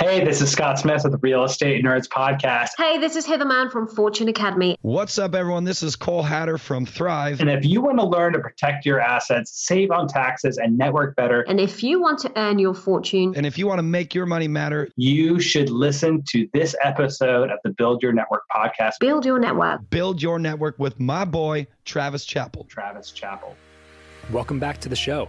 Hey, this is Scott Smith with the Real Estate Nerds Podcast. Hey, this is Heather Mann from Fortune Academy. What's up, everyone? This is Cole Hatter from Thrive. And if you want to learn to protect your assets, save on taxes, and network better, and if you want to earn your fortune, and if you want to make your money matter, you should listen to this episode of the Build Your Network podcast. Build your network. Build your network with my boy, Travis Chappell. Travis Chappell. Welcome back to the show.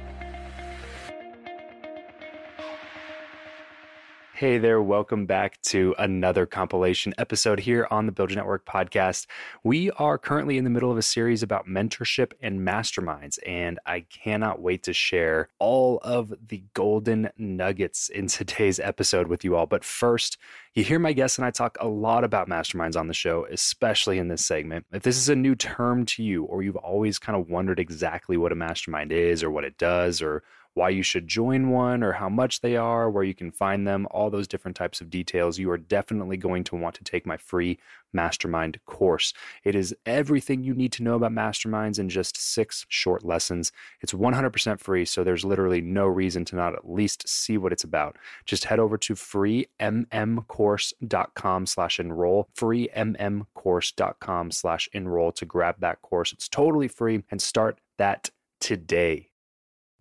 Hey there, welcome back to another compilation episode here on the Build Your Network podcast. We are currently in the middle of a series about mentorship and masterminds, and I cannot wait to share all of the golden nuggets in today's episode with you all. But first, you hear my guests and I talk a lot about masterminds on the show, especially in this segment. If this is a new term to you, or you've always kind of wondered exactly what a mastermind is, or what it does, or why you should join one or how much they are, where you can find them, all those different types of details, you are definitely going to want to take my free mastermind course. It is everything you need to know about masterminds in just six short lessons. It's 100% free, so there's literally no reason to not at least see what it's about. Just head over to freemmcourse.com slash enroll, freemmcourse.com slash enroll to grab that course. It's totally free and start that today.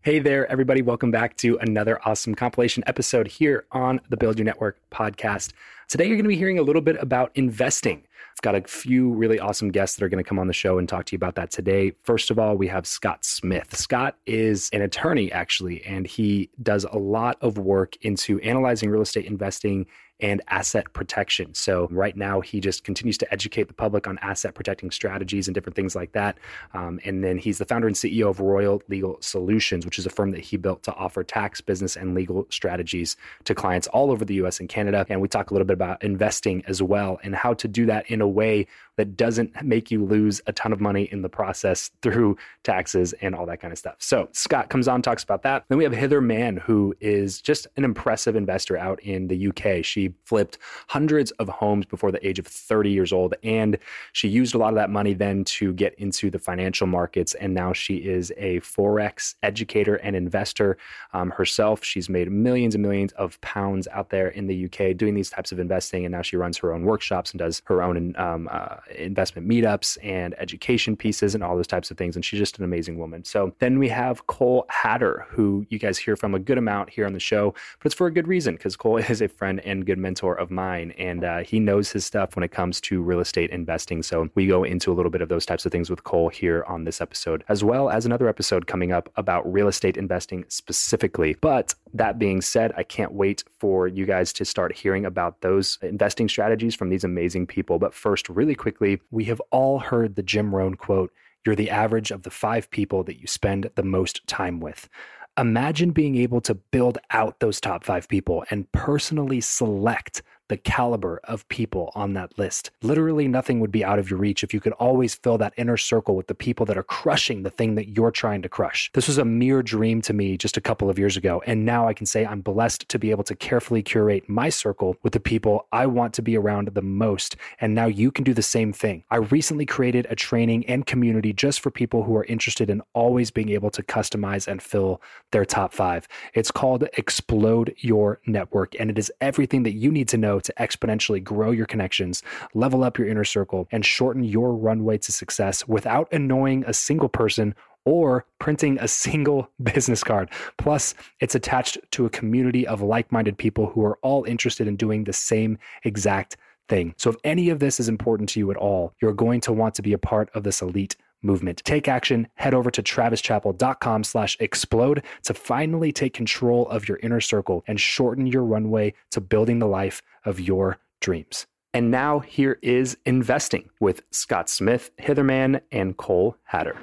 Hey there, everybody. Welcome back to another awesome compilation episode here on the Build Your Network podcast. Today, you're going to be hearing a little bit about investing. I've got a few really awesome guests that are going to come on the show and talk to you about that today. First of all, we have Scott Smith. Scott is an attorney, actually, and he does a lot of work into analyzing real estate investing and asset protection. So, right now, he just continues to educate the public on asset protecting strategies and different things like that. Um, and then he's the founder and CEO of Royal Legal Solutions, which is a firm that he built to offer tax, business, and legal strategies to clients all over the US and Canada. And we talk a little bit about investing as well and how to do that in a way that doesn't make you lose a ton of money in the process through taxes and all that kind of stuff. So Scott comes on, talks about that. Then we have Heather Mann, who is just an impressive investor out in the UK. She Flipped hundreds of homes before the age of 30 years old. And she used a lot of that money then to get into the financial markets. And now she is a Forex educator and investor um, herself. She's made millions and millions of pounds out there in the UK doing these types of investing. And now she runs her own workshops and does her own um, uh, investment meetups and education pieces and all those types of things. And she's just an amazing woman. So then we have Cole Hatter, who you guys hear from a good amount here on the show, but it's for a good reason because Cole is a friend and good mentor of mine. And uh, he knows his stuff when it comes to real estate investing. So we go into a little bit of those types of things with Cole here on this episode, as well as another episode coming up about real estate investing specifically. But that being said, I can't wait for you guys to start hearing about those investing strategies from these amazing people. But first, really quickly, we have all heard the Jim Rohn quote you're the average of the five people that you spend the most time with. Imagine being able to build out those top five people and personally select the caliber of people on that list. Literally nothing would be out of your reach if you could always fill that inner circle with the people that are crushing the thing that you're trying to crush. This was a mere dream to me just a couple of years ago. And now I can say I'm blessed to be able to carefully curate my circle with the people I want to be around the most. And now you can do the same thing. I recently created a training and community just for people who are interested in always being able to customize and fill their top five. It's called Explode Your Network, and it is everything that you need to know to exponentially grow your connections, level up your inner circle, and shorten your runway to success without annoying a single person or printing a single business card. Plus, it's attached to a community of like minded people who are all interested in doing the same exact thing. So, if any of this is important to you at all, you're going to want to be a part of this elite movement. Take action. Head over to travischappell.com slash explode to finally take control of your inner circle and shorten your runway to building the life of your dreams. And now here is investing with Scott Smith, Heather Mann, and Cole Hatter.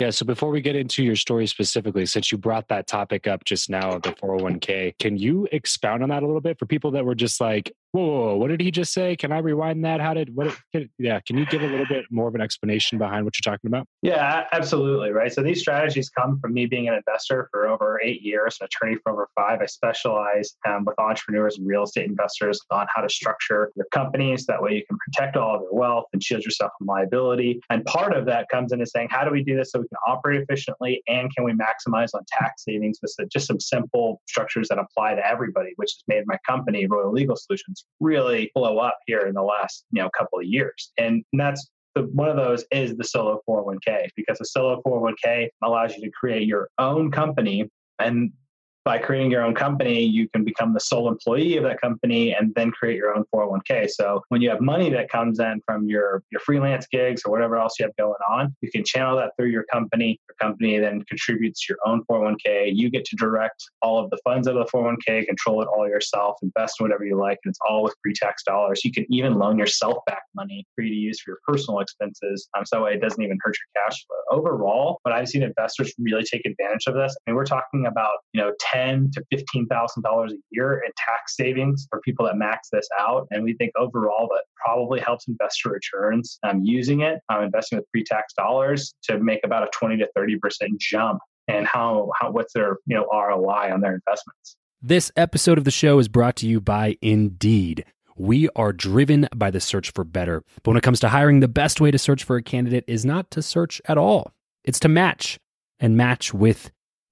Yeah. So before we get into your story specifically, since you brought that topic up just now, the 401k, can you expound on that a little bit for people that were just like, whoa, whoa, whoa, what did he just say? Can I rewind that? How did what? Can, yeah, can you give a little bit more of an explanation behind what you're talking about? Yeah, absolutely. Right. So these strategies come from me being an investor for over eight years, an attorney for over five. I specialize um, with entrepreneurs and real estate investors on how to structure your companies. That way, you can protect all of your wealth and shield yourself from liability. And part of that comes into saying, how do we do this so we can operate efficiently and can we maximize on tax savings with just some simple structures that apply to everybody, which has made my company, Royal Legal Solutions, really blow up here in the last you know couple of years. And that's the, one of those is the solo 401k because a solo 401k allows you to create your own company and by creating your own company, you can become the sole employee of that company and then create your own 401k. So when you have money that comes in from your, your freelance gigs or whatever else you have going on, you can channel that through your company. Your company then contributes your own 401k. You get to direct all of the funds of the 401k, control it all yourself, invest in whatever you like, and it's all with pre-tax dollars. You can even loan yourself back money for you to use for your personal expenses. Um, so it doesn't even hurt your cash flow. Overall, what I've seen investors really take advantage of this, I mean, we're talking about, you know, ten to fifteen thousand dollars a year in tax savings for people that max this out, and we think overall that probably helps investor returns um, using it, um, investing with pre-tax dollars to make about a twenty to thirty percent jump and how how what's their you know ROI on their investments. This episode of the show is brought to you by Indeed. We are driven by the search for better. But when it comes to hiring, the best way to search for a candidate is not to search at all. It's to match and match with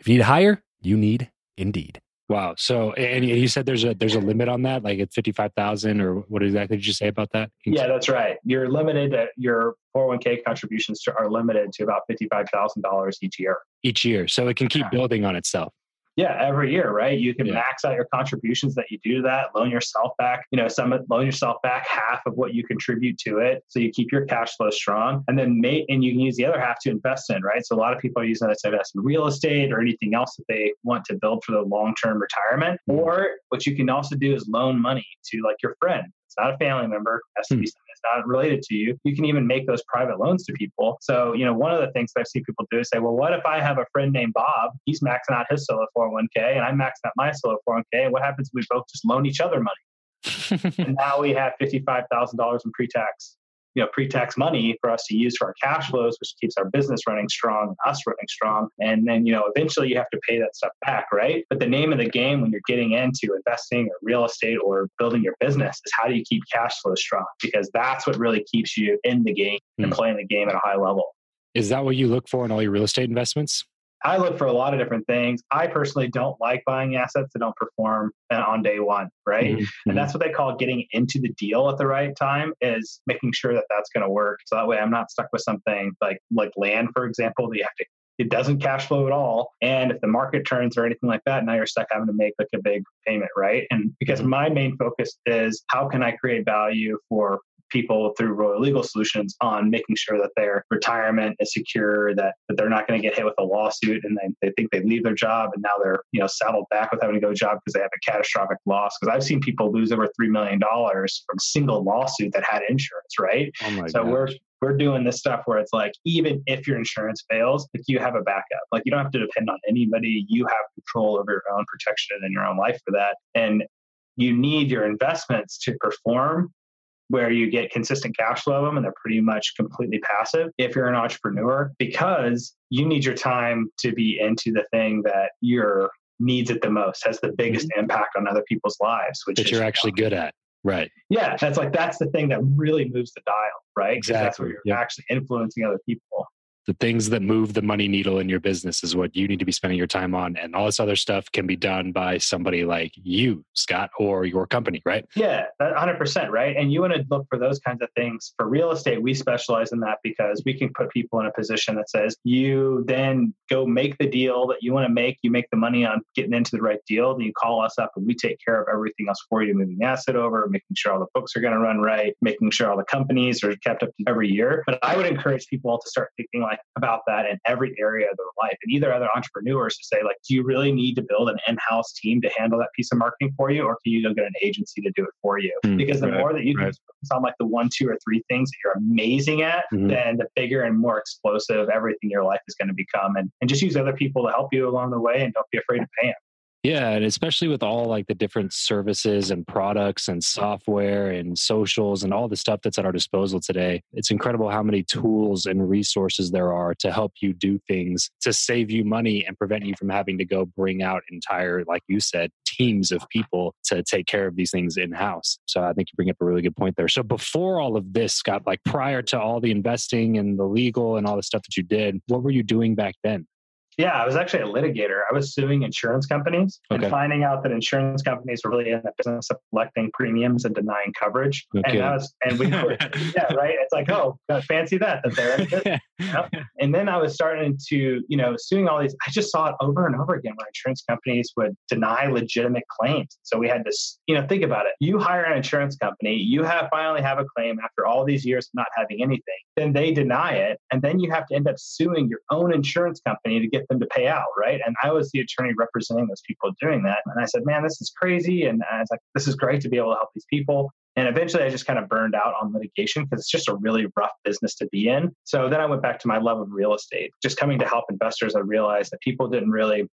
If you need to hire, you need Indeed. Wow. So, and you said there's a there's a limit on that, like it's fifty five thousand, or what exactly did you say about that? Yeah, that's right. You're limited. Oh to, your 401k contributions are limited to about fifty five thousand dollars each year. Each year, so it can keep building on itself. Yeah, every year, right? You can Yeah. max out your contributions that you do to that, loan yourself back, you know, some loan yourself back half of what you contribute to it. So you keep your cash flow strong and then make and you can use the other half to invest in, right? So a lot of people are using that to invest in real estate or anything else that they want to build for their long-term retirement. Mhm. Or what you can also do is loan money to like your friend. Not a family member, has to be hmm. someone that's not related to you. You can even make those private loans to people. So, you know, one of the things that I've seen people do is say, well, what if I have a friend named Bob? He's maxing out his solo 401k and I'm maxing out my solo 401k. And what happens if we both just loan each other money? and now we have $55,000 in pre-tax, you know, pre-tax money for us to use for our cash flows, which keeps our business running strong, and us running strong. And then, you know, eventually you have to pay that stuff back, right? But the name of the game when you're getting into investing or real estate or building your business is how do you keep cash flow strong? Because that's what really keeps you in the game and Hmm. playing the game at a high level. Is that what you look for in all your real estate investments? I look for a lot of different things. I personally don't like buying assets that don't perform uh, on day one, right? Mhm. And that's what they call getting into the deal at the right time is making sure that that's going to work. So that way I'm not stuck with something like like land, for example, that you have to it doesn't cash flow at all. And if the market turns or anything like that, now you're stuck having to make like a big payment, right? And because Mhm. my main focus is how can I create value for people through Royal Legal Solutions on making sure that their retirement is secure, that, that they're not going to get hit with a lawsuit and they, they think they leave their job and now they're, you know, saddled back with having to go to job because they have a catastrophic loss. Because I've seen people lose over $3 million from a single lawsuit that had insurance, right? Oh so gosh. we're we're doing this stuff where it's like even if your insurance fails, like you have a backup. Like you don't have to depend on anybody. You have control over your own protection and your own life for that. And you need your investments to perform where you get consistent cash flow of them and they're pretty much completely passive if you're an entrepreneur because you need your time to be into the thing that your needs it the most has the mm-hmm. biggest impact on other people's lives which that you're actually good at. Right. yeah, that's like that's the thing that really moves the dial, right? 'Cause That's where you're yep. actually influencing other people. The things that move the money needle in your business is what you need to be spending your time on. And all this other stuff can be done by somebody like you, Scott, or your company, right? Yeah, that 100%, right? And you want to look for those kinds of things. For real estate, we specialize in that because we can put people in a position that says you then go make the deal that you want to make. You make the money on getting into the right deal. Then you call us up and we take care of everything else for you, moving asset over, making sure all the books are going to run right, making sure all the companies are kept up every year. But I would encourage people to start thinking like about that in every area of their life and either other entrepreneurs to say like do you really need to build an in-house team to handle that piece of marketing for you or can you go get an agency to do it for you Hmm, because the right, more that you can right. focus on like the one two or three things that you're amazing at Mhm. then the bigger and more explosive everything in your life is going to become and, and just use other people to help you along the way and don't be afraid to pay them Yeah, and especially with all like the different services and products and software and socials and all the stuff that's at our disposal today, it's incredible how many tools and resources there are to help you do things to save you money and prevent you from having to go bring out entire, like you said, teams of people to take care of these things in house. So I think you bring up a really good point there. So before all of this, Scott, like prior to all the investing and the legal and all the stuff that you did, what were you doing back then? Yeah, I was actually a litigator. I was suing insurance companies Okay. and finding out that insurance companies were really in the business of collecting premiums and denying coverage. Okay. And that was, and we were, yeah, right. It's like, oh, fancy that that they're in it. Yep. And then I was starting to, you know, suing all these. I just saw it over and over again where insurance companies would deny legitimate claims. So we had to, you know, think about it. You hire an insurance company, you have finally have a claim after all these years of not having anything. Then they deny it, and then you have to end up suing your own insurance company to get get them to pay out, right? And I was the attorney representing those people doing that. And I said, man, this is crazy. And I was like, this is great to be able to help these people. And eventually I just kind of burned out on litigation because it's just a really rough business to be in. So then I went back to my love of real estate. Just coming to help investors, I realized that people didn't really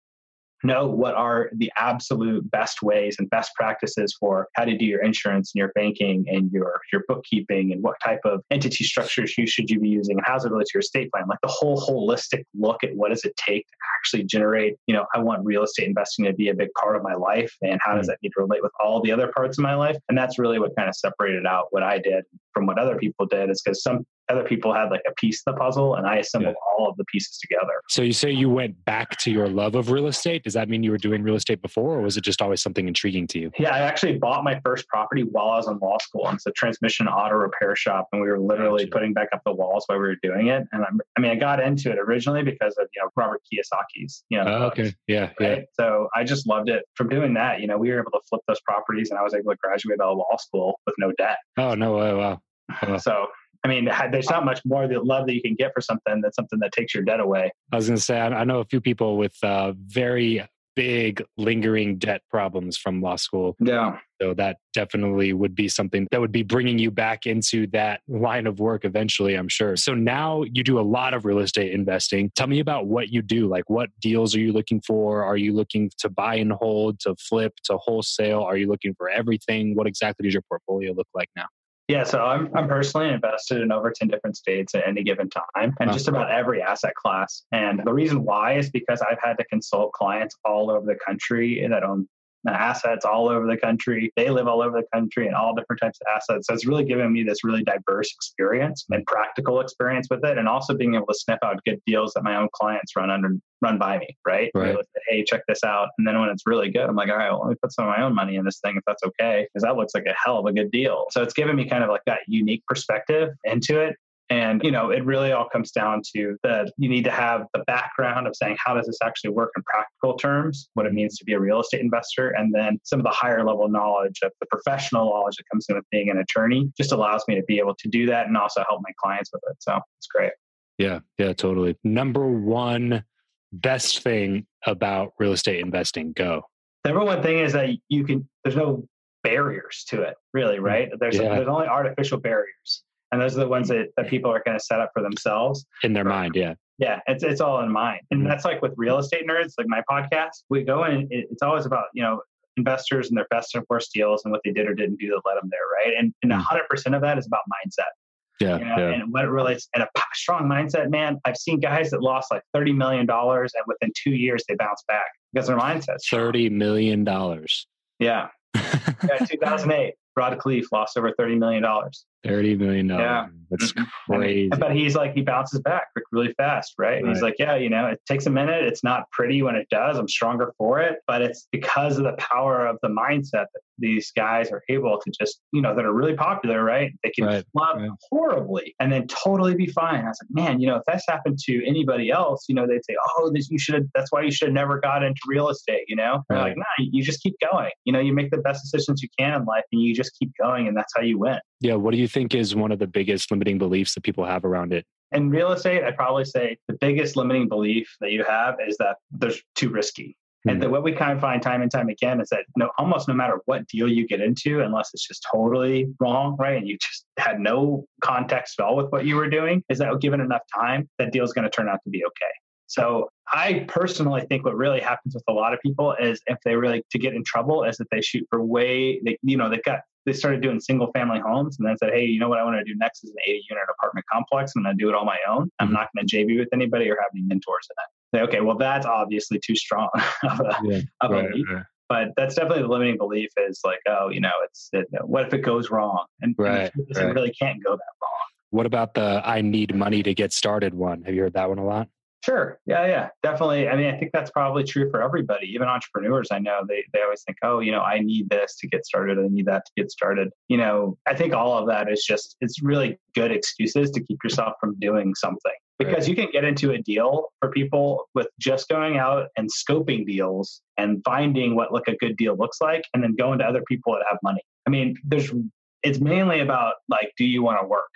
know what are the absolute best ways and best practices for how to do your insurance and your banking and your your bookkeeping and what type of entity structures you should you be using and how's it relate to your estate plan like the whole holistic look at what does it take to actually generate you know i want real estate investing to be a big part of my life and how does mm. that need to relate with all the other parts of my life and that's really what kind of separated out what i did from what other people did is because some other people had like a piece of the puzzle and I assembled yeah. all of the pieces together. So you say you went back to your love of real estate. Does that mean you were doing real estate before or was it just always something intriguing to you? Yeah, I actually bought my first property while I was in law school. And it's a transmission auto repair shop. And we were literally gotcha. putting back up the walls while we were doing it. And I'm, i mean, I got into it originally because of, you know, Robert Kiyosaki's, you know. Oh, okay. Yeah. Right? Yeah. So I just loved it from doing that. You know, we were able to flip those properties and I was able to graduate out of law school with no debt. Oh, no way. Wow. wow. So I mean, there's not much more the love that you can get for something than something that takes your debt away. I was going to say, I know a few people with uh, very big lingering debt problems from law school. Yeah. So that definitely would be something that would be bringing you back into that line of work eventually, I'm sure. So now you do a lot of real estate investing. Tell me about what you do. Like, what deals are you looking for? Are you looking to buy and hold, to flip, to wholesale? Are you looking for everything? What exactly does your portfolio look like now? Yeah, so I'm I'm personally invested in over 10 different states at any given time and just about every asset class. And the reason why is because I've had to consult clients all over the country that own assets all over the country. They live all over the country and all different types of assets. So it's really given me this really diverse experience and practical experience with it, and also being able to sniff out good deals that my own clients run under run by me. Right? Right. Say, hey, check this out. And then when it's really good, I'm like, all right, well, let me put some of my own money in this thing if that's okay, because that looks like a hell of a good deal. So it's given me kind of like that unique perspective into it and, you know, it really all comes down to that you need to have the background of saying, how does this actually work in practical terms, what it means to be a real estate investor, and then some of the higher level knowledge of the professional knowledge that comes in with being an attorney just allows me to be able to do that and also help my clients with it. So it's great. Yeah, yeah, totally. Number one best thing about real estate investing, go. Number one thing is that you can, there's no barriers to it, really, mm. right? There's, yeah. there's only artificial barriers and those are the ones that, that people are going to set up for themselves in their mind yeah yeah it's, it's all in mind and mm-hmm. that's like with real estate nerds like my podcast we go in it's always about you know investors and their best and worst deals and what they did or didn't do that led them there right and, and 100% mm. of that is about mindset yeah, you know, yeah. And what it relates and a strong mindset, man. I've seen guys that lost like thirty million dollars, and within two years they bounce back because their mindset. Thirty million dollars. Yeah. yeah, 2008. Rod Khleif lost over $30 million. $30 million. Yeah. That's mm-hmm. crazy. but he's like, he bounces back really fast, right? right? And he's like, yeah, you know, it takes a minute. It's not pretty when it does. I'm stronger for it. But it's because of the power of the mindset that these guys are able to just, you know, that are really popular, right? They can right. flop right. horribly and then totally be fine. I was like, man, you know, if that's happened to anybody else, you know, they'd say, oh, this, you should that's why you should have never got into real estate, you know? Right. like, nah, you just keep going. You know, you make the best decisions you can in life and you just keep going and that's how you win. Yeah. What do you think is one of the biggest limiting beliefs that people have around it? In real estate, I'd probably say the biggest limiting belief that you have is that there's too risky. Mm-hmm. And the, what we kind of find time and time again is that no, almost no matter what deal you get into, unless it's just totally wrong, right, and you just had no context at all with what you were doing, is that given enough time, that deal is going to turn out to be okay. So I personally think what really happens with a lot of people is if they really to get in trouble is that they shoot for way they you know they've got they started doing single family homes and then said, hey, you know what I want to do next is an 80 unit apartment complex. And I'm going to do it on my own. I'm mm-hmm. not going to JV with anybody or have any mentors in it. Say, okay, well that's obviously too strong of a, yeah, of right, a. Right. But that's definitely the limiting belief is like, oh, you know, it's it, what if it goes wrong? And, right, and it really can't go that wrong. What about the I need money to get started one? Have you heard that one a lot? Sure. Yeah, yeah, definitely. I mean, I think that's probably true for everybody. Even entrepreneurs, I know they, they always think, oh, you know, I need this to get started. I need that to get started. You know, I think all of that is just, it's really good excuses to keep yourself from doing something because right. you can get into a deal for people with just going out and scoping deals and finding what like a good deal looks like and then going to other people that have money. I mean, there's, it's mainly about like, do you want to work?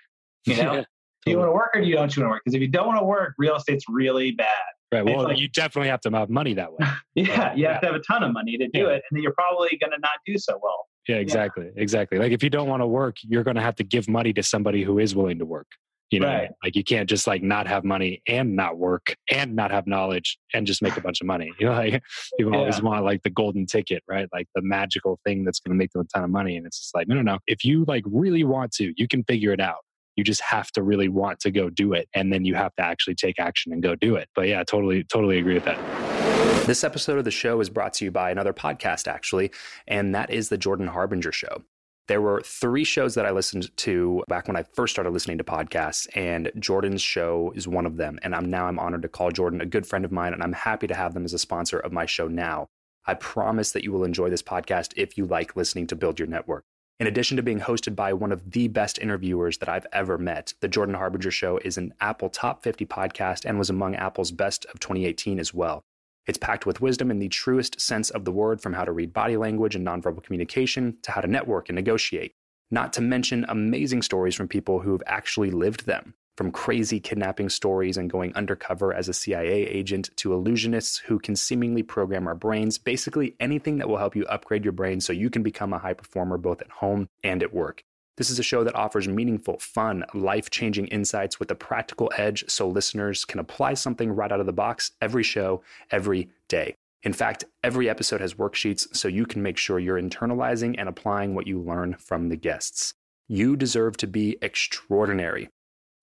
You know, do you want to work or do you don't you want to work? Because if you don't want to work, real estate's really bad. Right. Well, like- you definitely have to have money that way. Yeah, you Yeah. have to have a ton of money to do Yeah. it, and then you're probably going to not do so well. Yeah, exactly. Exactly. Like if you don't want to work, you're going to have to give money to somebody who is willing to work. You know, Right. like you can't just like not have money and not work and not have knowledge and just make a bunch of money. You know, like people always want like the golden ticket, right? Like the magical thing that's going to make them a ton of money. And it's just like, no, no, no. If you like really want to, you can figure it out. You just have to really want to go do it. And then you have to actually take action and go do it. But yeah, totally, totally agree with that. This episode of the show is brought to you by another podcast, actually, and that is the Jordan Harbinger Show. There were three shows that I listened to back when I first started listening to podcasts, and Jordan's show is one of them. And I'm now I'm honored to call Jordan a good friend of mine, and I'm happy to have them as a sponsor of my show now. I promise that you will enjoy this podcast if you like listening to Build Your Network. In addition to being hosted by one of the best interviewers that I've ever met, the Jordan Harbinger Show is an Apple Top 50 podcast and was among Apple's best of 2018 as well. It's packed with wisdom in the truest sense of the word, from how to read body language and nonverbal communication to how to network and negotiate. Not to mention amazing stories from people who've actually lived them. From crazy kidnapping stories and going undercover as a CIA agent to illusionists who can seemingly program our brains, basically anything that will help you upgrade your brain so you can become a high performer both at home and at work. This is a show that offers meaningful, fun, life changing insights with a practical edge so listeners can apply something right out of the box every show, every day. In fact, every episode has worksheets so you can make sure you're internalizing and applying what you learn from the guests. You deserve to be extraordinary.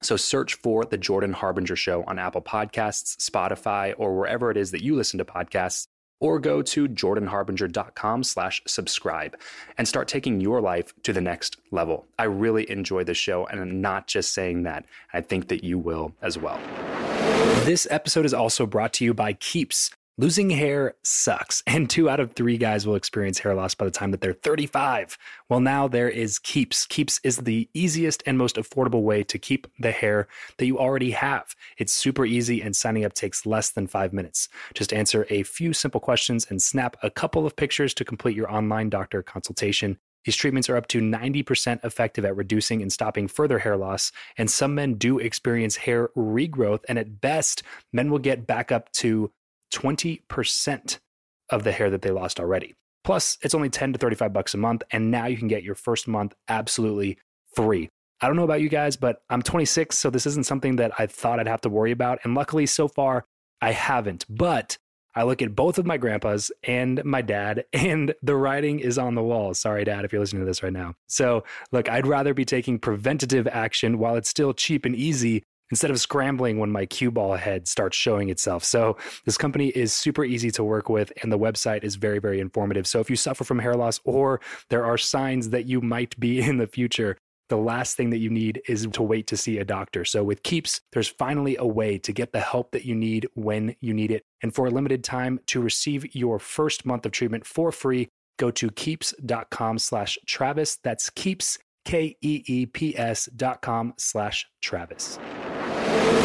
So search for The Jordan Harbinger Show on Apple Podcasts, Spotify, or wherever it is that you listen to podcasts, or go to jordanharbinger.com slash subscribe and start taking your life to the next level. I really enjoy this show, and I'm not just saying that. I think that you will as well. This episode is also brought to you by Keeps. Losing hair sucks, and two out of three guys will experience hair loss by the time that they're 35. Well, now there is Keeps. Keeps is the easiest and most affordable way to keep the hair that you already have. It's super easy, and signing up takes less than five minutes. Just answer a few simple questions and snap a couple of pictures to complete your online doctor consultation. These treatments are up to 90% effective at reducing and stopping further hair loss, and some men do experience hair regrowth, and at best, men will get back up to 20% of the hair that they lost already. Plus, it's only 10 to 35 bucks a month, and now you can get your first month absolutely free. I don't know about you guys, but I'm 26, so this isn't something that I thought I'd have to worry about. And luckily, so far, I haven't. But I look at both of my grandpas and my dad, and the writing is on the wall. Sorry, dad, if you're listening to this right now. So, look, I'd rather be taking preventative action while it's still cheap and easy instead of scrambling when my cue ball head starts showing itself. So, this company is super easy to work with, and the website is very, very informative. So, if you suffer from hair loss or there are signs that you might be in the future, the last thing that you need is to wait to see a doctor. So with Keeps, there's finally a way to get the help that you need when you need it. And for a limited time, to receive your first month of treatment for free, go to keeps.com slash Travis. That's keeps, K-E-E-P-S dot com slash Travis.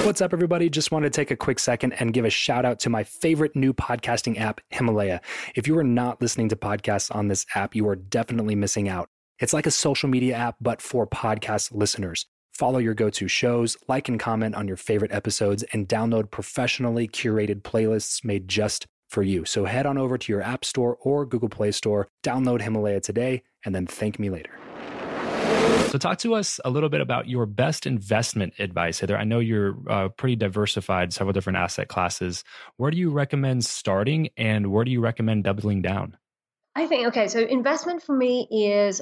What's up, everybody? Just wanted to take a quick second and give a shout out to my favorite new podcasting app, Himalaya. If you are not listening to podcasts on this app, you are definitely missing out. It's like a social media app, but for podcast listeners. Follow your go to shows, like and comment on your favorite episodes, and download professionally curated playlists made just for you. So head on over to your App Store or Google Play Store, download Himalaya today, and then thank me later. So, talk to us a little bit about your best investment advice. Heather, I know you're uh, pretty diversified, several different asset classes. Where do you recommend starting, and where do you recommend doubling down? I think, okay, so investment for me is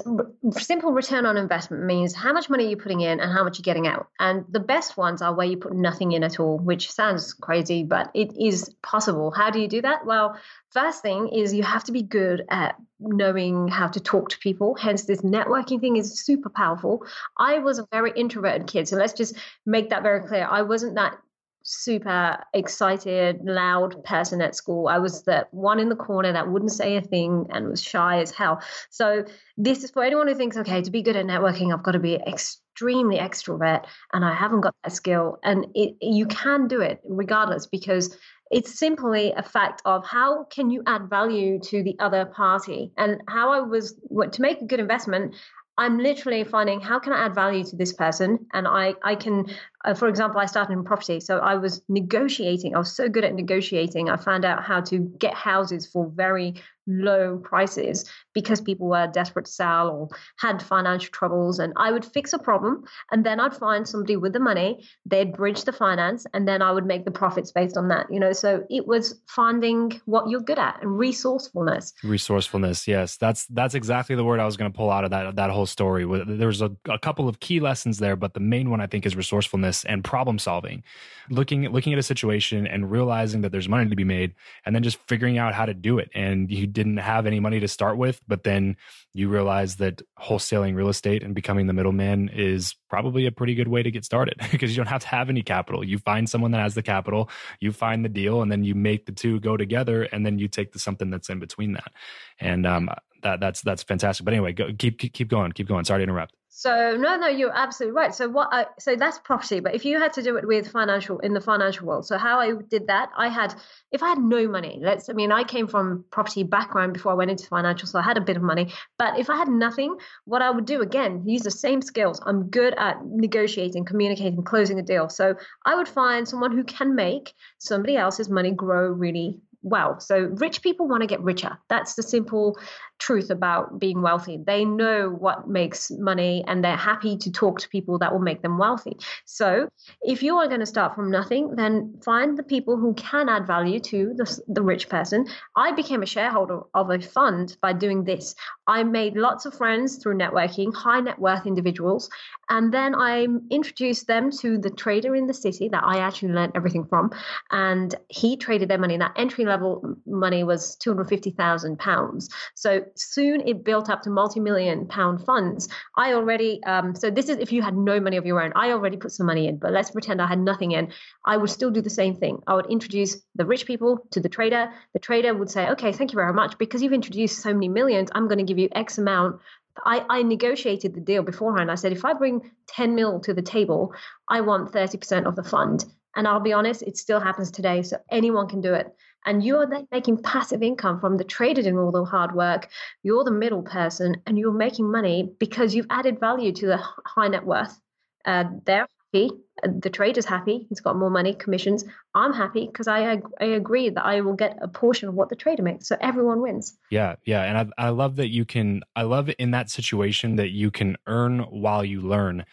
simple return on investment means how much money you're putting in and how much you're getting out. And the best ones are where you put nothing in at all, which sounds crazy, but it is possible. How do you do that? Well, first thing is you have to be good at knowing how to talk to people. Hence, this networking thing is super powerful. I was a very introverted kid. So let's just make that very clear. I wasn't that super excited, loud person at school. I was the one in the corner that wouldn't say a thing and was shy as hell. So this is for anyone who thinks, okay, to be good at networking, I've got to be extremely extrovert, and I haven't got that skill. And it, you can do it regardless because it's simply a fact of how can you add value to the other party and how I was to make a good investment. I'm literally finding how can I add value to this person, and I I can Uh, for example, I started in property, so I was negotiating. I was so good at negotiating. I found out how to get houses for very low prices because people were desperate to sell or had financial troubles. And I would fix a problem and then I'd find somebody with the money, they'd bridge the finance, and then I would make the profits based on that. You know, so it was finding what you're good at and resourcefulness. Resourcefulness, yes. That's that's exactly the word I was going to pull out of that that whole story. There's a, a couple of key lessons there, but the main one I think is resourcefulness and problem solving. Looking looking at a situation and realizing that there's money to be made and then just figuring out how to do it. And you didn't have any money to start with, but then you realize that wholesaling real estate and becoming the middleman is probably a pretty good way to get started because you don't have to have any capital. You find someone that has the capital, you find the deal, and then you make the two go together, and then you take the something that's in between that. And um, that that's that's fantastic. But anyway, go, keep keep going, keep going. Sorry to interrupt. So no, no, you're absolutely right. So what? I, so that's property. But if you had to do it with financial in the financial world, so how I did that, I had if I had no money. Let's. I mean, I came from property background before I went into financial, so I had a bit of money. But if I had nothing, what I would do again, use the same skills. I'm good at negotiating, communicating, closing a deal. So I would find someone who can make somebody else's money grow really well. So rich people want to get richer. That's the simple truth about being wealthy. They know what makes money and they're happy to talk to people that will make them wealthy. So if you are going to start from nothing, then find the people who can add value to the, the rich person. I became a shareholder of a fund by doing this. I made lots of friends through networking, high net worth individuals, and then I introduced them to the trader in the city that I actually learned everything from. And he traded their money. That entry level money was £250,000. So soon it built up to multi-million pound funds. I already, um, so this is if you had no money of your own, I already put some money in, but let's pretend I had nothing in. I would still do the same thing. I would introduce the rich people to the trader. The trader would say, okay, thank you very much. Because you've introduced so many millions, I'm going to give you X amount I, I, negotiated the deal beforehand. I said, if I bring 10 mil to the table, I want 30% of the fund. And I'll be honest, it still happens today. So anyone can do it and you're making passive income from the trader doing all the hard work. You're the middle person, and you're making money because you've added value to the high net worth. Uh, they're happy. The trader's happy. He's got more money, commissions. I'm happy because I I agree that I will get a portion of what the trader makes. So everyone wins. Yeah, yeah, and I I love that you can. I love in that situation that you can earn while you learn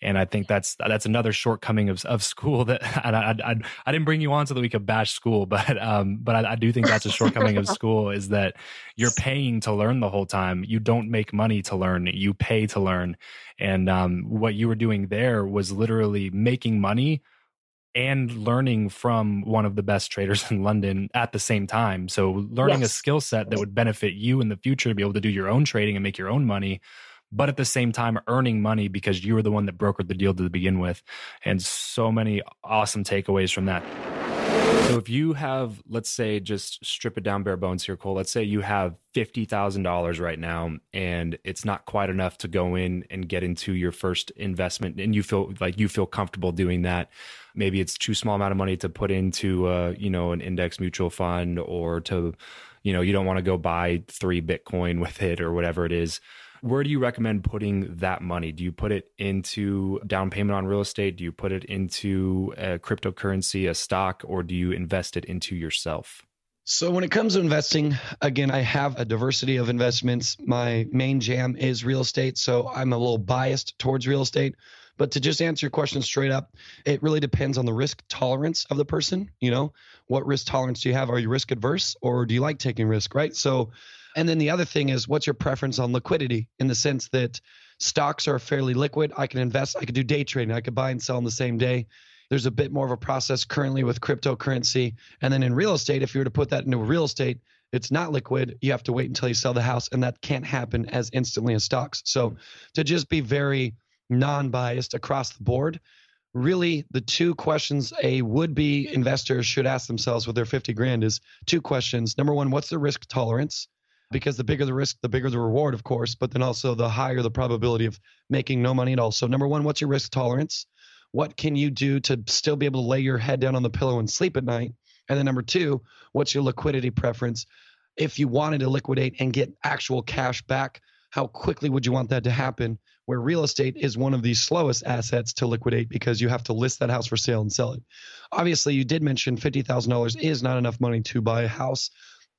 and I think that's that's another shortcoming of, of school that I, I, I, didn't bring you on so that we could bash school, but um, but I, I do think that's a shortcoming of school is that you're paying to learn the whole time. You don't make money to learn; you pay to learn. And um, what you were doing there was literally making money and learning from one of the best traders in London at the same time. So learning yes. a skill set that would benefit you in the future to be able to do your own trading and make your own money but at the same time earning money because you were the one that brokered the deal to begin with. And so many awesome takeaways from that. So if you have, let's say, just strip it down bare bones here, Cole. Let's say you have fifty thousand dollars right now, and it's not quite enough to go in and get into your first investment, and you feel like you feel comfortable doing that. Maybe it's too small amount of money to put into, uh, you know, an index mutual fund, or to, you know, you don't want to go buy three Bitcoin with it or whatever it is. Where do you recommend putting that money? Do you put it into down payment on real estate? Do you put it into a cryptocurrency, a stock, or do you invest it into yourself? So, when it comes to investing, again, I have a diversity of investments. My main jam is real estate. So, I'm a little biased towards real estate. But to just answer your question straight up, it really depends on the risk tolerance of the person. You know, what risk tolerance do you have? Are you risk adverse or do you like taking risk, right? So, and then the other thing is, what's your preference on liquidity in the sense that stocks are fairly liquid. I can invest, I could do day trading, I could buy and sell on the same day. There's a bit more of a process currently with cryptocurrency. And then in real estate, if you were to put that into real estate, it's not liquid. You have to wait until you sell the house, and that can't happen as instantly as stocks. So to just be very non biased across the board, really the two questions a would be investor should ask themselves with their 50 grand is two questions. Number one, what's the risk tolerance? Because the bigger the risk, the bigger the reward, of course, but then also the higher the probability of making no money at all. So, number one, what's your risk tolerance? What can you do to still be able to lay your head down on the pillow and sleep at night? And then, number two, what's your liquidity preference? If you wanted to liquidate and get actual cash back, how quickly would you want that to happen? where real estate is one of the slowest assets to liquidate because you have to list that house for sale and sell it. Obviously, you did mention $50,000 is not enough money to buy a house.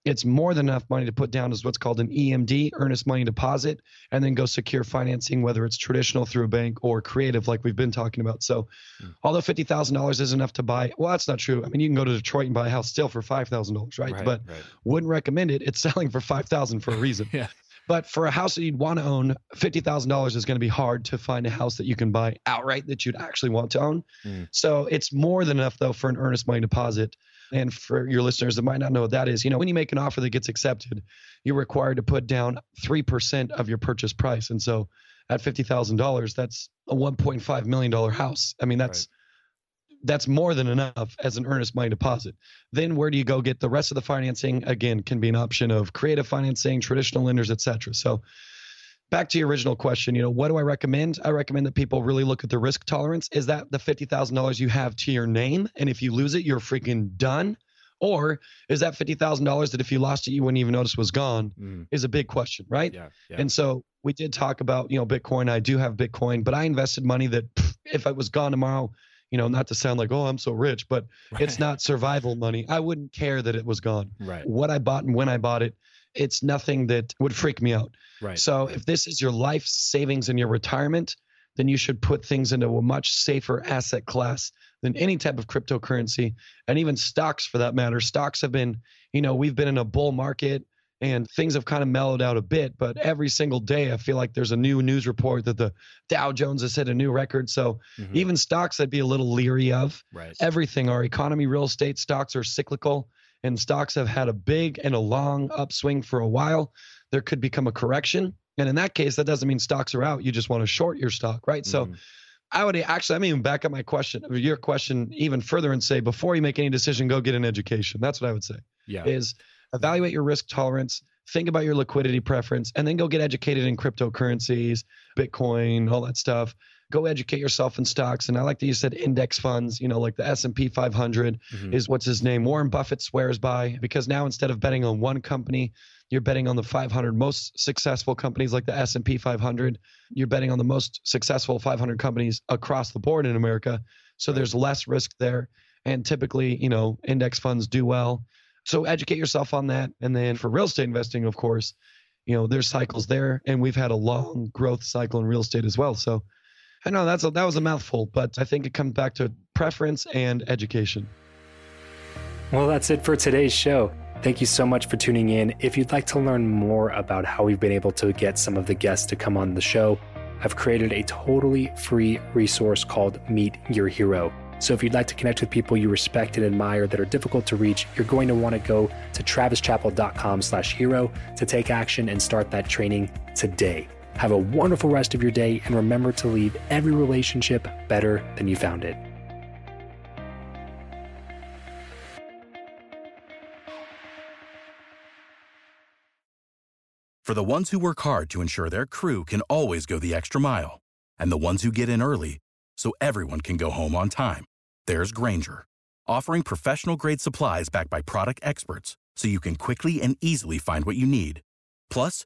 It's more than enough money to put down as what's called an EMD, earnest money deposit, and then go secure financing, whether it's traditional through a bank or creative, like we've been talking about. So, mm. although fifty thousand dollars is enough to buy, well, that's not true. I mean, you can go to Detroit and buy a house still for five thousand dollars, right? But right. wouldn't recommend it. It's selling for five thousand for a reason. yeah. But for a house that you'd want to own, fifty thousand dollars is going to be hard to find a house that you can buy outright that you'd actually want to own. Mm. So it's more than enough though for an earnest money deposit. And for your listeners that might not know what that is, you know, when you make an offer that gets accepted, you're required to put down three percent of your purchase price. And so at fifty thousand dollars, that's a one point five million dollar house. I mean, that's right that's more than enough as an earnest money deposit. Then where do you go get the rest of the financing? Again, can be an option of creative financing, traditional lenders, etc. So back to your original question, you know, what do I recommend? I recommend that people really look at the risk tolerance. Is that the $50,000 you have to your name and if you lose it, you're freaking done? Or is that $50,000 that if you lost it, you wouldn't even notice was gone mm. is a big question, right? Yeah, yeah. And so we did talk about, you know, Bitcoin. I do have Bitcoin, but I invested money that pff, if it was gone tomorrow, you know, not to sound like, oh, I'm so rich, but right. it's not survival money. I wouldn't care that it was gone. Right. What I bought and when I bought it, it's nothing that would freak me out. Right. So if this is your life savings and your retirement, then you should put things into a much safer asset class than any type of cryptocurrency and even stocks for that matter. Stocks have been, you know, we've been in a bull market and things have kind of mellowed out a bit. But every single day, I feel like there's a new news report that the Dow Jones has hit a new record. So mm-hmm. even stocks, I'd be a little leery of. Right. Everything, our economy, real estate, stocks are cyclical, and stocks have had a big and a long upswing for a while. There could become a correction. And in that case, that doesn't mean stocks are out. You just want to short your stock, right? Mm-hmm. So I would actually, I'm even back up my question, your question even further and say, before you make any decision, go get an education. That's what I would say. Yeah. Is evaluate your risk tolerance, think about your liquidity preference, and then go get educated in cryptocurrencies, Bitcoin, all that stuff. Go educate yourself in stocks. And I like that you said index funds, you know, like the S&P 500 mm-hmm. is what's his name? Warren Buffett swears by because now instead of betting on one company, you're betting on the 500 most successful companies like the S&P 500. You're betting on the most successful 500 companies across the board in America. So there's less risk there. And typically, you know, index funds do well. So educate yourself on that. And then for real estate investing, of course, you know, there's cycles there. And we've had a long growth cycle in real estate as well. So I know that's a, that was a mouthful, but I think it comes back to preference and education. Well, that's it for today's show. Thank you so much for tuning in. If you'd like to learn more about how we've been able to get some of the guests to come on the show, I've created a totally free resource called Meet Your Hero. So if you'd like to connect with people you respect and admire that are difficult to reach, you're going to want to go to travischappell.com slash hero to take action and start that training today. Have a wonderful rest of your day and remember to leave every relationship better than you found it. For the ones who work hard to ensure their crew can always go the extra mile, and the ones who get in early so everyone can go home on time there's Grainger, offering professional grade supplies backed by product experts so you can quickly and easily find what you need. Plus,